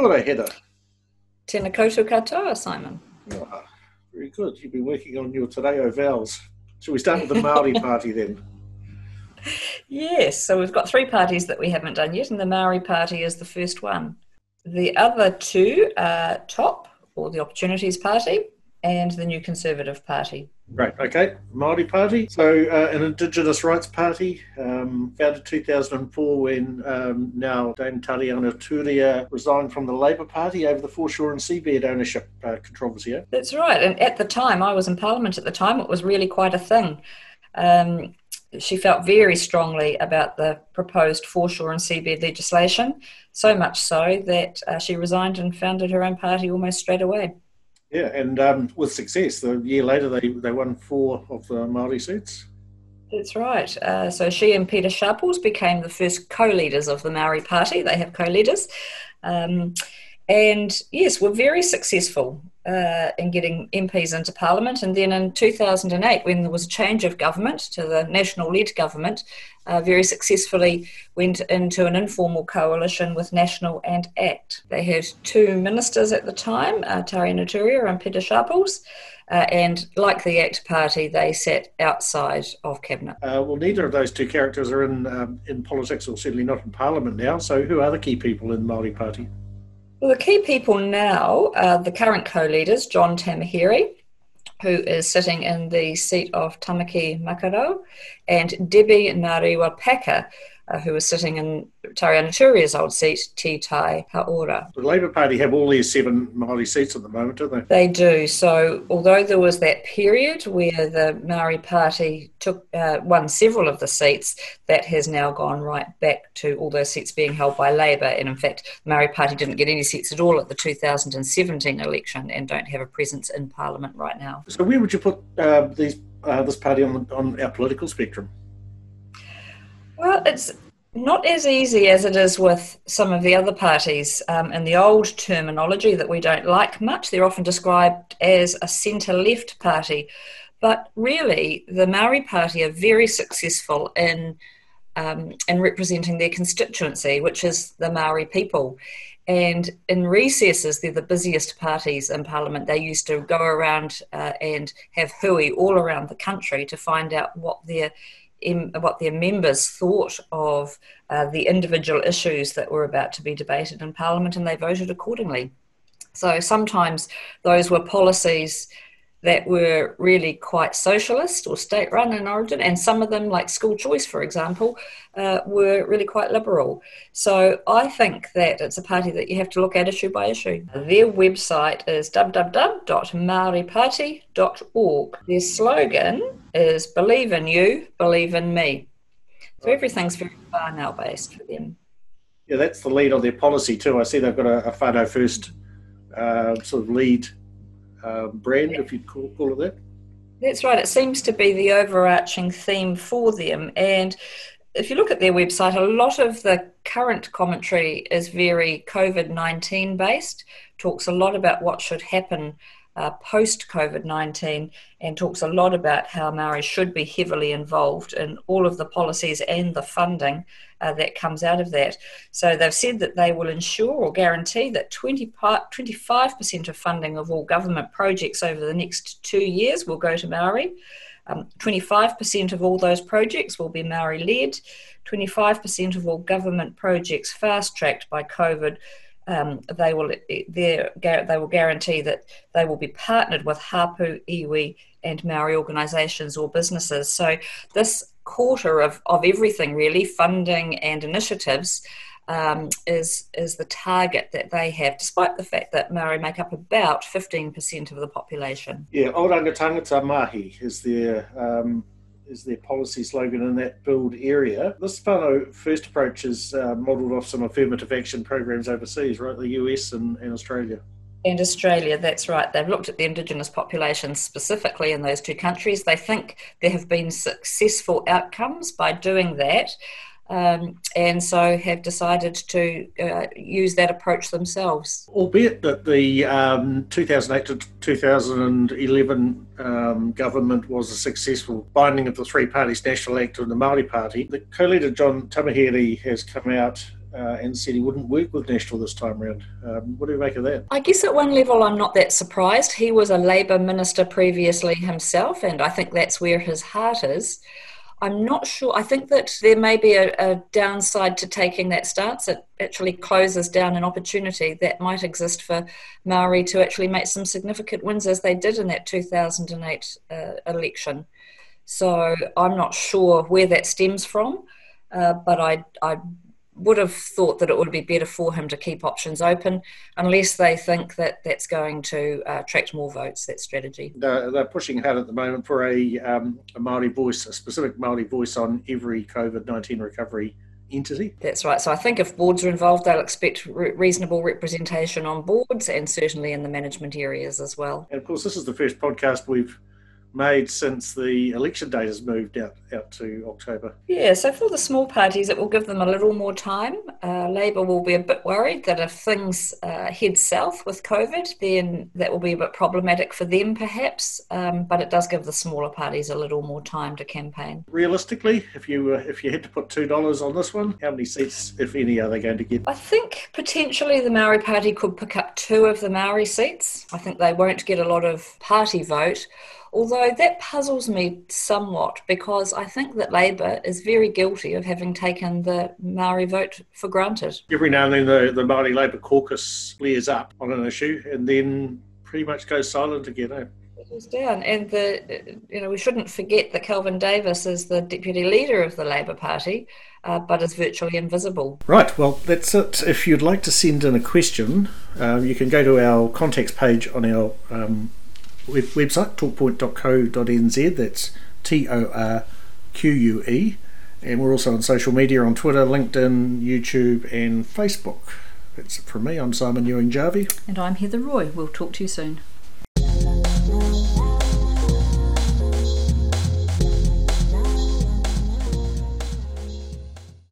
Kia ora, Heather. Tēnā koutou katoa, Simon. Oh, very good. You've been working on your Te Reo vowels. Shall we start with the Maori party then? Yes, so we've got three parties that we haven't done yet, and the Maori Party is the first one. The other two are TOP, or the Opportunities Party, and the New Conservative Party. Right, okay. Maori Party. So, uh, an Indigenous rights party um, founded 2004 when um, now Dame Tariana Turia resigned from the Labour Party over the foreshore and seabed ownership uh, controversy. Yeah? That's right. And at the time, I was in Parliament at the time, it was really quite a thing. Um, she felt very strongly about the proposed foreshore and seabed legislation, so much so that uh, she resigned and founded her own party almost straight away. Yeah, and um, with success. The year later, they, they won four of the Māori seats. That's right. Uh, so she and Peter Sharples became the first co-leaders of the Maori Party. They have co-leaders. Um, and yes, we're very successful uh, in getting MPs into Parliament. And then in 2008, when there was a change of government to the national led government, uh, very successfully went into an informal coalition with National and ACT. They had two ministers at the time, uh, Tariana Turia and Peter Sharples. Uh, and like the ACT Party, they sat outside of cabinet. Uh, well, neither of those two characters are in um, in politics, or certainly not in Parliament now. So, who are the key people in the Maori Party? Well, the key people now are the current co-leaders, John Tamihere, who is sitting in the seat of Tamaki Makaurau, and Debbie Ngarewa Packer, uh, who was sitting in Tariana Turia's old seat, Te Tai Hauāuru. The Labour Party have all these seven Maori seats at the moment, don't they? They do. So, although there was that period where the Maori Party took uh, won several of the seats, that has now gone right back to all those seats being held by Labour. And in fact, the Maori Party didn't get any seats at all at the 2017 election and don't have a presence in Parliament right now. So, where would you put uh, these uh, this party on, on our political spectrum? Well, it's not as easy as it is with some of the other parties. Um, in the old terminology that we don't like much, they're often described as a centre left party. But really, the Maori Party are very successful in, um, in representing their constituency, which is the Maori people. And in recesses, they're the busiest parties in Parliament. They used to go around uh, and have hui all around the country to find out what their what their members thought of uh, the individual issues that were about to be debated in Parliament, and they voted accordingly. So sometimes those were policies that were really quite socialist or state run in origin, and some of them, like school choice, for example, uh, were really quite liberal. So I think that it's a party that you have to look at issue by issue. Their website is www.maoriparty.org. Their slogan is Believe in you, believe in me. So everything's very whānau based for them. Yeah, that's the lead on their policy too. I see they've got a, a whānau first uh, sort of lead uh, brand, if you'd call, call it that. That's right. It seems to be the overarching theme for them. And if you look at their website, a lot of the current commentary is very COVID 19 based, talks a lot about what should happen uh, post COVID 19 and talks a lot about how Maori should be heavily involved in all of the policies and the funding uh, that comes out of that. So they've said that they will ensure or guarantee that 20, 25% of funding of all government projects over the next two years will go to Maori. Um, 25% of all those projects will be Maori led. 25% of all government projects fast tracked by COVID um, they will they will guarantee that they will be partnered with Hapu, Iwi, and Maori organisations or businesses. So this quarter of, of everything really, funding and initiatives, um, is is the target that they have, despite the fact that Maori make up about fifteen percent of the population. Yeah, Oranga Tangata Mahi is their um, is their policy slogan in that build area. This whānau first approach is uh, modelled off some affirmative action programs overseas, right? The US and, and Australia. And Australia, that's right. They've looked at the Indigenous population specifically in those two countries. They think there have been successful outcomes by doing that um, and so have decided to uh, use that approach themselves. Albeit that the um, 2008 to 2011 um, government was a successful binding of the three parties, National Act and the Maori Party, the co-leader John Tamihere has come out uh, and said he wouldn't work with National this time around. Um, what do you make of that? I guess at one level, I'm not that surprised. He was a Labour minister previously himself, and I think that's where his heart is. I'm not sure. I think that there may be a, a, downside to taking that stance. It actually closes down an opportunity that might exist for Maori to actually make some significant wins as they did in that 2008 uh, election. So I'm not sure where that stems from, uh, but I, I would have thought that it would be better for him to keep options open unless they think that that's going to uh, attract more votes, that strategy. They're, they're, pushing hard at the moment for a, um, a Māori voice, a specific Māori voice on every COVID 19 recovery entity. That's right. So I think if boards are involved, they'll expect re- reasonable representation on boards and certainly in the management areas as well. And of course, this is the first podcast we've made since the election date has moved out, out to October. Yeah, so for the small parties, it will give them a little more time. Uh, Labor will be a bit worried that if things uh, head south with COVID, then that will be a bit problematic for them, perhaps. Um, but it does give the smaller parties a little more time to campaign. Realistically, if you uh, if you had to put two dollars on this one, how many seats, if any, are they going to get? I think potentially the Maori Party could pick up two of the Maori seats. I think they won't get a lot of party vote Although that puzzles me somewhat because I think that Labour is very guilty of having taken the Maori vote for granted. Every now and then the, the Maori Labour caucus flares up on an issue and then pretty much goes silent again. Eh? down. And the you know we shouldn't forget that Kelvin Davis is the deputy leader of the Labor Party, uh, but is virtually invisible. Right. Well, that's it. If you'd like to send in a question, um, you can go to our contacts page on our um, web- website, torquepoint.co.nz. That's T O R Q U E. And we're also on social media on Twitter, LinkedIn, YouTube, and Facebook. That's it from me. I'm Simon Ewing Jarvie. And I'm Heather Roy. We'll talk to you soon.